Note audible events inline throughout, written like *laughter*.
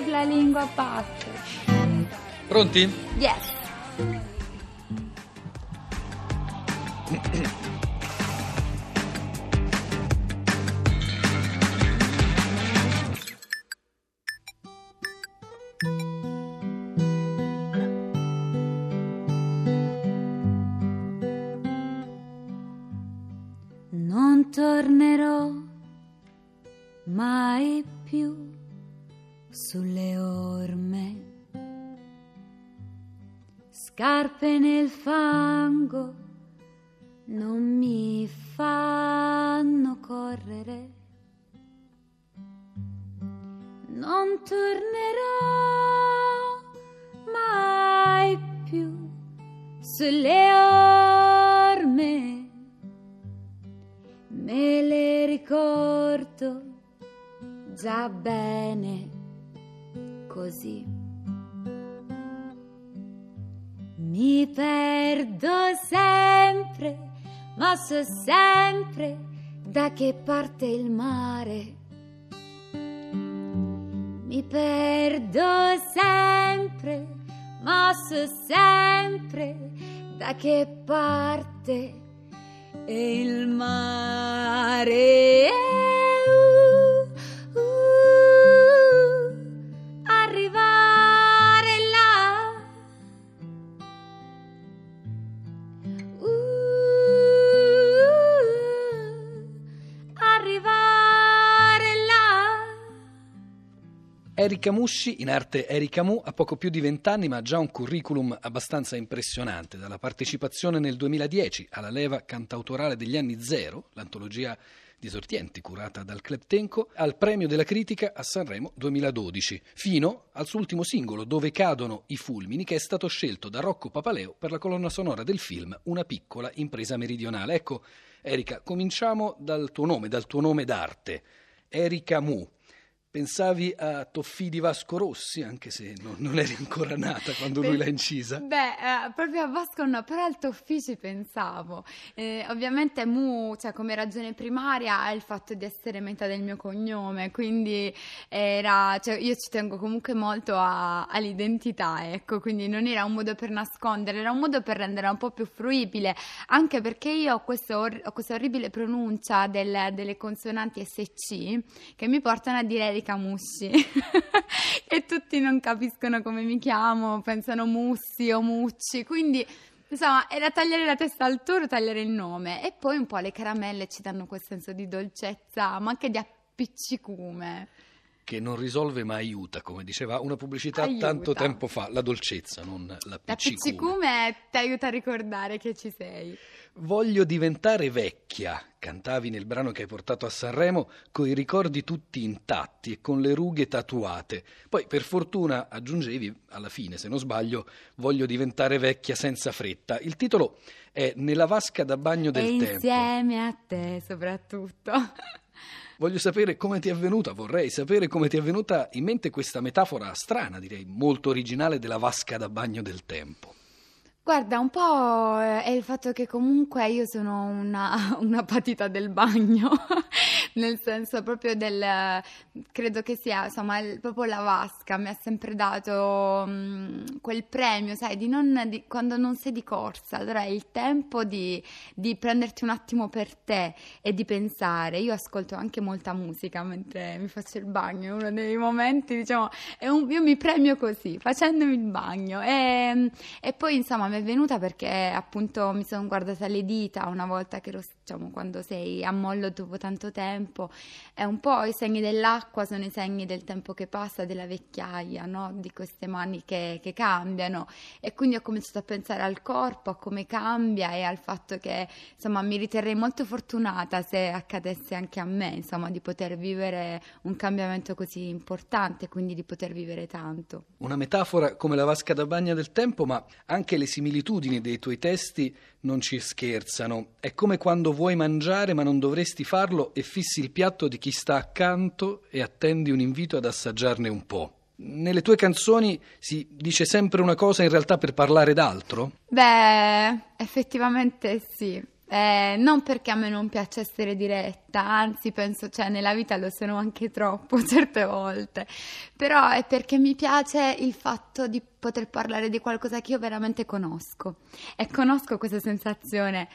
per la lingua batte. Pronti? Yes. *clears throat* sulle orme, scarpe nel fango non mi fanno correre. Non tornerò mai più sulle orme, me le ricordo già bene così. Mi perdo sempre, ma so sempre da che parte il mare. Mi perdo sempre, ma so sempre da che parte il mare. Erika Musci, in arte Erika Mu, ha poco più di vent'anni ma ha già un curriculum abbastanza impressionante, dalla partecipazione nel 2010 alla leva cantautorale degli anni zero, l'antologia di esordienti curata dal Club Tenco, al premio della critica a Sanremo 2012, fino al suo ultimo singolo Dove cadono i fulmini che è stato scelto da Rocco Papaleo per la colonna sonora del film Una piccola impresa meridionale. Ecco, Erika, cominciamo dal tuo nome, dal tuo nome d'arte, Erika Mu. Pensavi a Toffì di Vasco Rossi, anche se non, non eri ancora nata quando lui l'ha incisa? Beh, eh, proprio a Vasco no, però al Toffì ci pensavo. Eh, ovviamente Mu, cioè, come ragione primaria, è il fatto di essere metà del mio cognome, quindi era, cioè, io ci tengo comunque molto a- all'identità, ecco, quindi non era un modo per nascondere, era un modo per rendere un po' più fruibile, anche perché io ho, questo ho questa orribile pronuncia del- delle consonanti SC che mi portano a dire Erika Mussi *laughs* e tutti non capiscono come mi chiamo, pensano Mussi o Mucci, quindi insomma era tagliare la testa al toro, tagliare il nome. E poi un po' le caramelle ci danno quel senso di dolcezza, ma anche di appiccicume. Che non risolve ma aiuta, come diceva una pubblicità Aiuta. tanto tempo fa, la dolcezza, non la piccicume. L'appiccicume ti aiuta a ricordare che ci sei. Voglio diventare vecchia, cantavi nel brano che hai portato a Sanremo, coi ricordi tutti intatti e con le rughe tatuate. Poi, per fortuna, aggiungevi, alla fine, se non sbaglio, voglio diventare vecchia senza fretta. Il titolo è Nella vasca da bagno del e tempo. insieme a te soprattutto. *laughs* Voglio sapere come ti è venuta, vorrei sapere come ti è venuta in mente questa metafora strana, direi molto originale, della vasca da bagno del tempo. Guarda, un po' eh, è il fatto che comunque io sono una, *laughs* una patita del bagno, *laughs* nel senso proprio del, credo che sia, insomma, il- proprio la vasca mi ha sempre dato mm, quel premio, sai, di non, di- quando non sei di corsa, allora è il tempo di, di prenderti un attimo per te e di pensare. Io ascolto anche molta musica mentre mi faccio il bagno, è uno dei momenti, diciamo, un- io mi premio così, facendomi il bagno. E, e poi, insomma, mi è venuta perché appunto mi sono guardata le dita una volta che ero, diciamo, quando sei a mollo dopo tanto tempo. È un po' i segni dell'acqua, sono i segni del tempo che passa, della vecchiaia, no? Di queste mani che, che cambiano. E quindi ho cominciato a pensare al corpo, a come cambia e al fatto che, insomma, mi riterrei molto fortunata se accadesse anche a me, insomma, di poter vivere un cambiamento così importante, quindi di poter vivere tanto. Una metafora come la vasca da bagno del tempo, ma anche le similitudini dei tuoi testi non ci scherzano. È come quando vuoi mangiare ma non dovresti farlo e fissi il piatto di chi sta accanto e attendi un invito ad assaggiarne un po'. Nelle tue canzoni si dice sempre una cosa in realtà per parlare d'altro? Beh, effettivamente sì. Eh, non perché a me non piace essere diretta, anzi penso, cioè nella vita lo sono anche troppo *laughs* certe volte, però è perché mi piace il fatto di poter parlare di qualcosa che io veramente conosco e conosco questa sensazione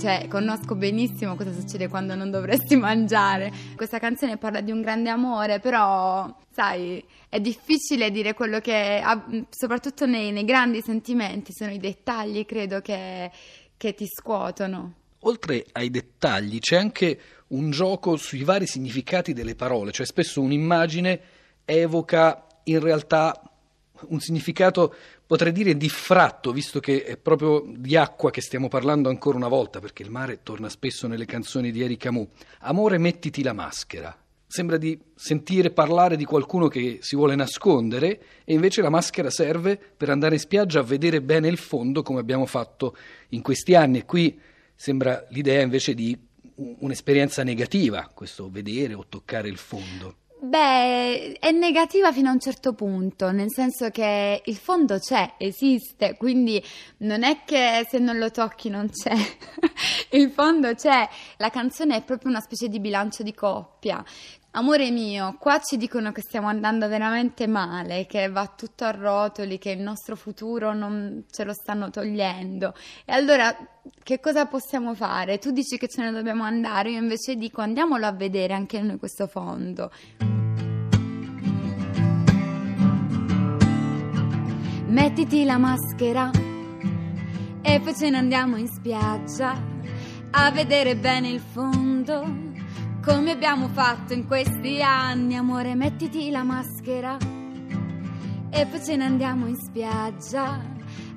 cioè, conosco benissimo cosa succede quando non dovresti *laughs* mangiare. Questa canzone parla di un grande amore, però, sai, è difficile dire quello che, soprattutto nei, nei grandi sentimenti, sono i dettagli, credo, che, che ti scuotono. Oltre ai dettagli, c'è anche un gioco sui vari significati delle parole, cioè spesso un'immagine evoca in realtà un significato potrei dire diffratto, visto che è proprio di acqua che stiamo parlando ancora una volta, perché il mare torna spesso nelle canzoni di Eric Camus. Amore, mettiti la maschera. Sembra di sentire parlare di qualcuno che si vuole nascondere e invece la maschera serve per andare in spiaggia a vedere bene il fondo come abbiamo fatto in questi anni e qui sembra l'idea invece di un'esperienza negativa, questo vedere o toccare il fondo. Beh, è negativa fino a un certo punto, nel senso che il fondo c'è, esiste, quindi non è che se non lo tocchi non c'è, *laughs* il fondo c'è, la canzone è proprio una specie di bilancio di coppia, Amore mio, qua ci dicono che stiamo andando veramente male, che va tutto a rotoli, che il nostro futuro non ce lo stanno togliendo. E allora che cosa possiamo fare? Tu dici che ce ne dobbiamo andare, io invece dico andiamolo a vedere anche noi questo fondo. Mettiti la maschera e poi ce ne andiamo in spiaggia a vedere bene il fondo come abbiamo fatto in questi anni, amore, mettiti la maschera e poi ce ne andiamo in spiaggia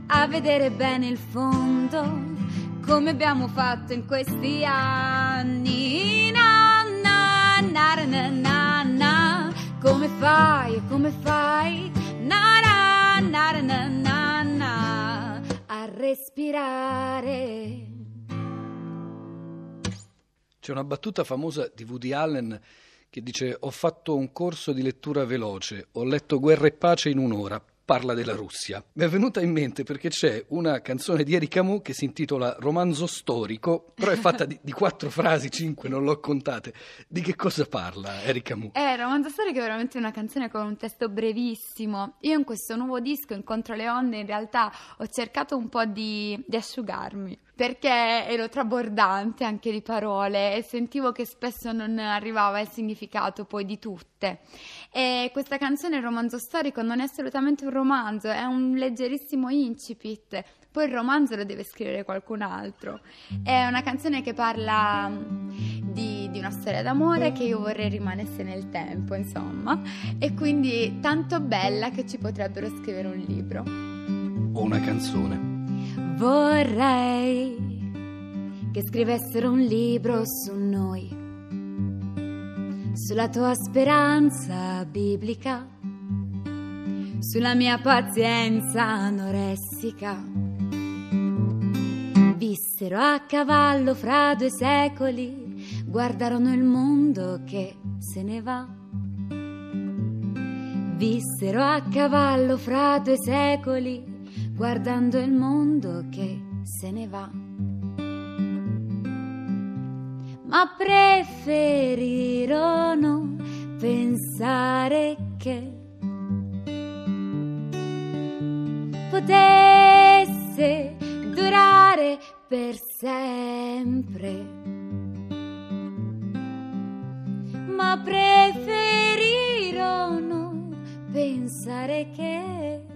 a vedere bene il fondo, come abbiamo fatto in questi anni. Na, na, na, na, na, na. Come fai, come fai? Na, na, na, na, na, na, a respirare. C'è una battuta famosa di Woody Allen che dice ho fatto un corso di lettura veloce, ho letto Guerra e pace in un'ora, parla della Russia. Mi è venuta in mente perché c'è una canzone di Eric Camus che si intitola Romanzo storico, però è fatta di, di quattro frasi, cinque, non l'ho contate. Di che cosa parla Eric Camus? Eh, Romanzo storico è veramente una canzone con un testo brevissimo. Io in questo nuovo disco, Incontro le onde, in realtà ho cercato un po' di, di asciugarmi perché ero trabordante anche di parole e sentivo che spesso non arrivava il significato poi di tutte. E questa canzone, il romanzo storico, non è assolutamente un romanzo, è un leggerissimo incipit. Poi il romanzo lo deve scrivere qualcun altro. È una canzone che parla mm, di, di una storia d'amore che io vorrei rimanesse nel tempo, insomma. E quindi tanto bella che ci potrebbero scrivere un libro. O una canzone. Vorrei che scrivessero un libro su noi, sulla tua speranza biblica, sulla mia pazienza anoressica. Vissero a cavallo fra due secoli, guardarono il mondo che se ne va. Vissero a cavallo fra due secoli, guardando il mondo che se ne va. Ma preferirono pensare che potesse durare per sempre. Ma preferirono pensare che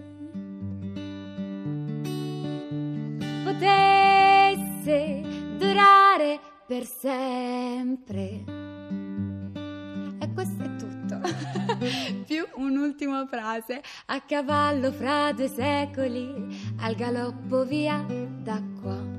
potesse durare per sempre. E questo è tutto. *laughs* Più un'ultima frase. A cavallo fra due secoli, al galoppo via da qua.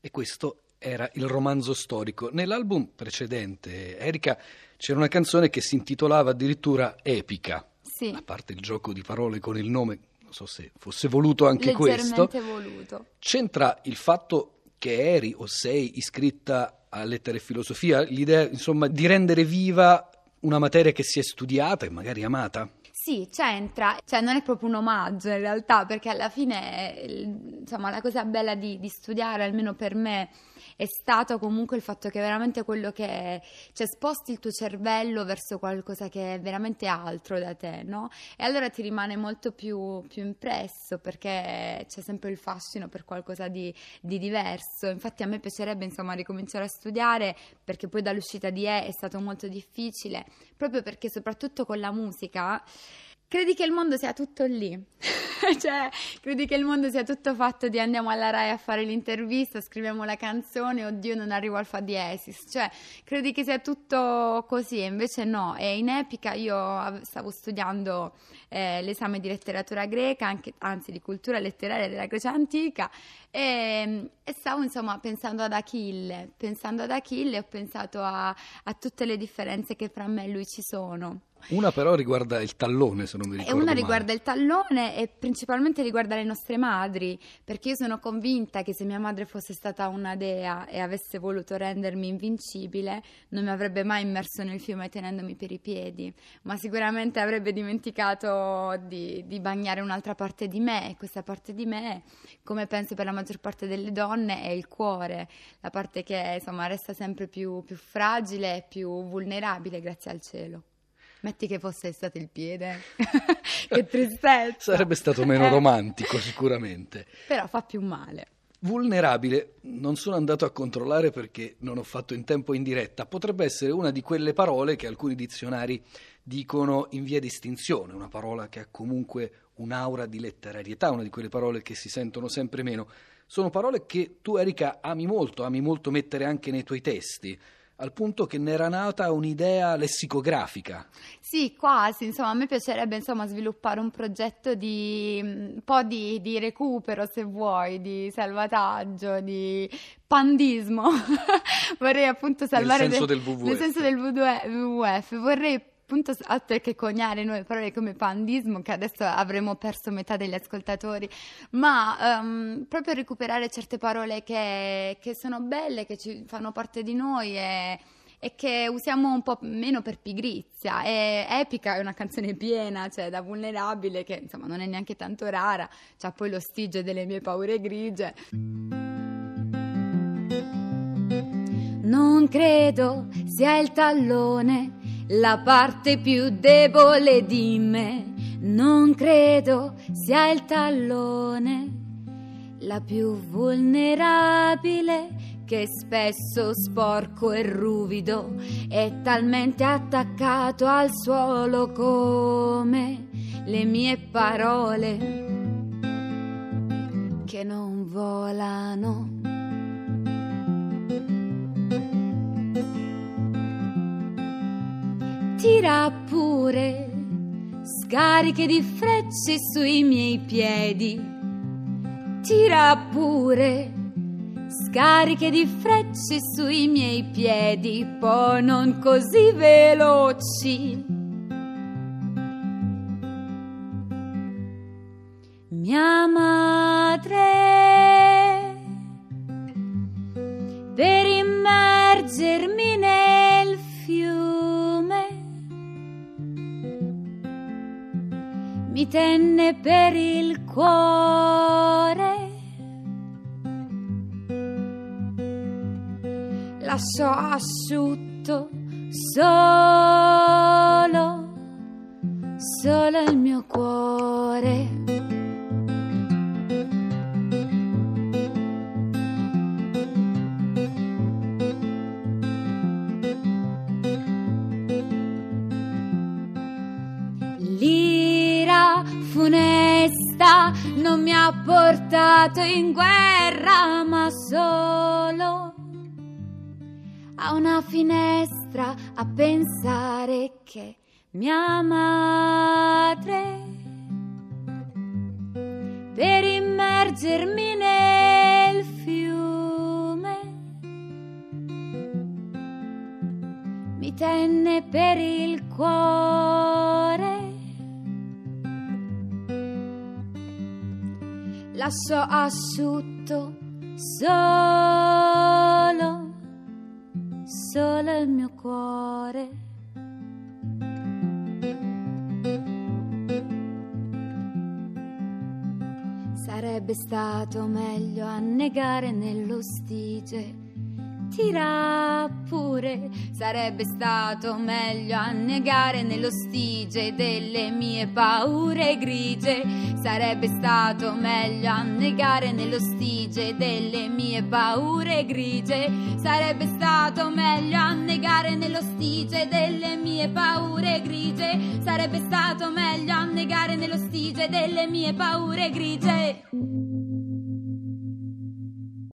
E questo era il romanzo storico. Nell'album precedente, Erika, c'era una canzone che si intitolava addirittura Epica. Sì. A parte il gioco di parole con il nome so se fosse voluto anche questo, voluto. c'entra il fatto che eri o sei iscritta a lettere e filosofia, l'idea insomma di rendere viva una materia che si è studiata e magari amata? Sì, c'entra, cioè non è proprio un omaggio in realtà, perché alla fine, insomma, la cosa bella di, di studiare, almeno per me, è stato comunque il fatto che veramente quello che cioè sposti il tuo cervello verso qualcosa che è veramente altro da te, no? E allora ti rimane molto più, più impresso perché c'è sempre il fascino per qualcosa di, di, diverso. Infatti a me piacerebbe insomma ricominciare a studiare perché poi dall'uscita di E è stato molto difficile, proprio perché soprattutto con la musica credi che il mondo sia tutto lì. *laughs* cioè, credi che il mondo sia tutto fatto di andiamo alla Rai a fare l'intervista, scriviamo la canzone, oddio non arrivo al fa diesis. Cioè, credi che sia tutto così, e invece no. E in Epica io stavo studiando eh, l'esame di letteratura greca, anche, anzi di cultura letteraria della Grecia antica, e, e, stavo insomma pensando ad Achille. Pensando ad Achille ho pensato a, a tutte le differenze che fra me e lui ci sono. Una però riguarda il tallone, se non mi ricordo. E una male. riguarda il tallone e principalmente riguarda le nostre madri, perché io sono convinta che se mia madre fosse stata una dea e avesse voluto rendermi invincibile, non mi avrebbe mai immerso nel fiume tenendomi per i piedi, ma sicuramente avrebbe dimenticato di, di bagnare un'altra parte di me e questa parte di me, come penso per la maggior parte delle donne, è il cuore, la parte che insomma resta sempre più, più fragile e più vulnerabile grazie al cielo. Metti che fosse stato il piede. *laughs* che tristezza. Sarebbe stato meno eh. romantico sicuramente. Però fa più male. Vulnerabile, non sono andato a controllare perché non ho fatto in tempo in diretta, potrebbe essere una di quelle parole che alcuni dizionari dicono in via di estinzione, una parola che ha comunque un'aura di letterarietà, una di quelle parole che si sentono sempre meno. Sono parole che tu Erika ami molto, ami molto mettere anche nei tuoi testi al punto che ne era nata un'idea lessicografica. Sì, quasi, insomma, a me piacerebbe insomma, sviluppare un progetto di un po' di, di, recupero, se vuoi, di salvataggio, di pandismo. *laughs* Vorrei appunto salvare... Nel senso del, del WWF. Nel senso del WWF. Vorrei appunto altro che coniare nuove parole come pandismo che adesso avremo perso metà degli ascoltatori ma um, proprio recuperare certe parole che, che, sono belle che ci fanno parte di noi e, e che usiamo un po' meno per pigrizia. E Epica è una canzone piena cioè da vulnerabile che insomma non è neanche tanto rara c'ha poi lo stige delle mie paure grigie. Non credo sia il tallone la parte più debole di me. Non credo sia il tallone, la più vulnerabile che spesso sporco e ruvido è talmente attaccato al suolo come le mie parole che non volano. Tira pure scariche di frecce sui miei piedi. Tira pure scariche di frecce sui miei piedi, poi non così veloci. Mia madre per immergermi nel tenne per il cuore. Lasciò asciutto solo, solo il mio cuore. Mi ha portato in guerra, ma solo a una finestra a pensare che mia madre per immergermi nel fiume mi tenne per il cuore lasso asciutto solo, solo il mio cuore. Sarebbe stato meglio annegare nello stige tira pure. Sarebbe stato meglio annegare nello stige delle mie paure grigie. Sarebbe stato meglio annegare nello stige delle mie paure grigie. Sarebbe stato meglio annegare nello stige delle mie paure grigie. Sarebbe stato meglio annegare nello stige delle mie paure grigie.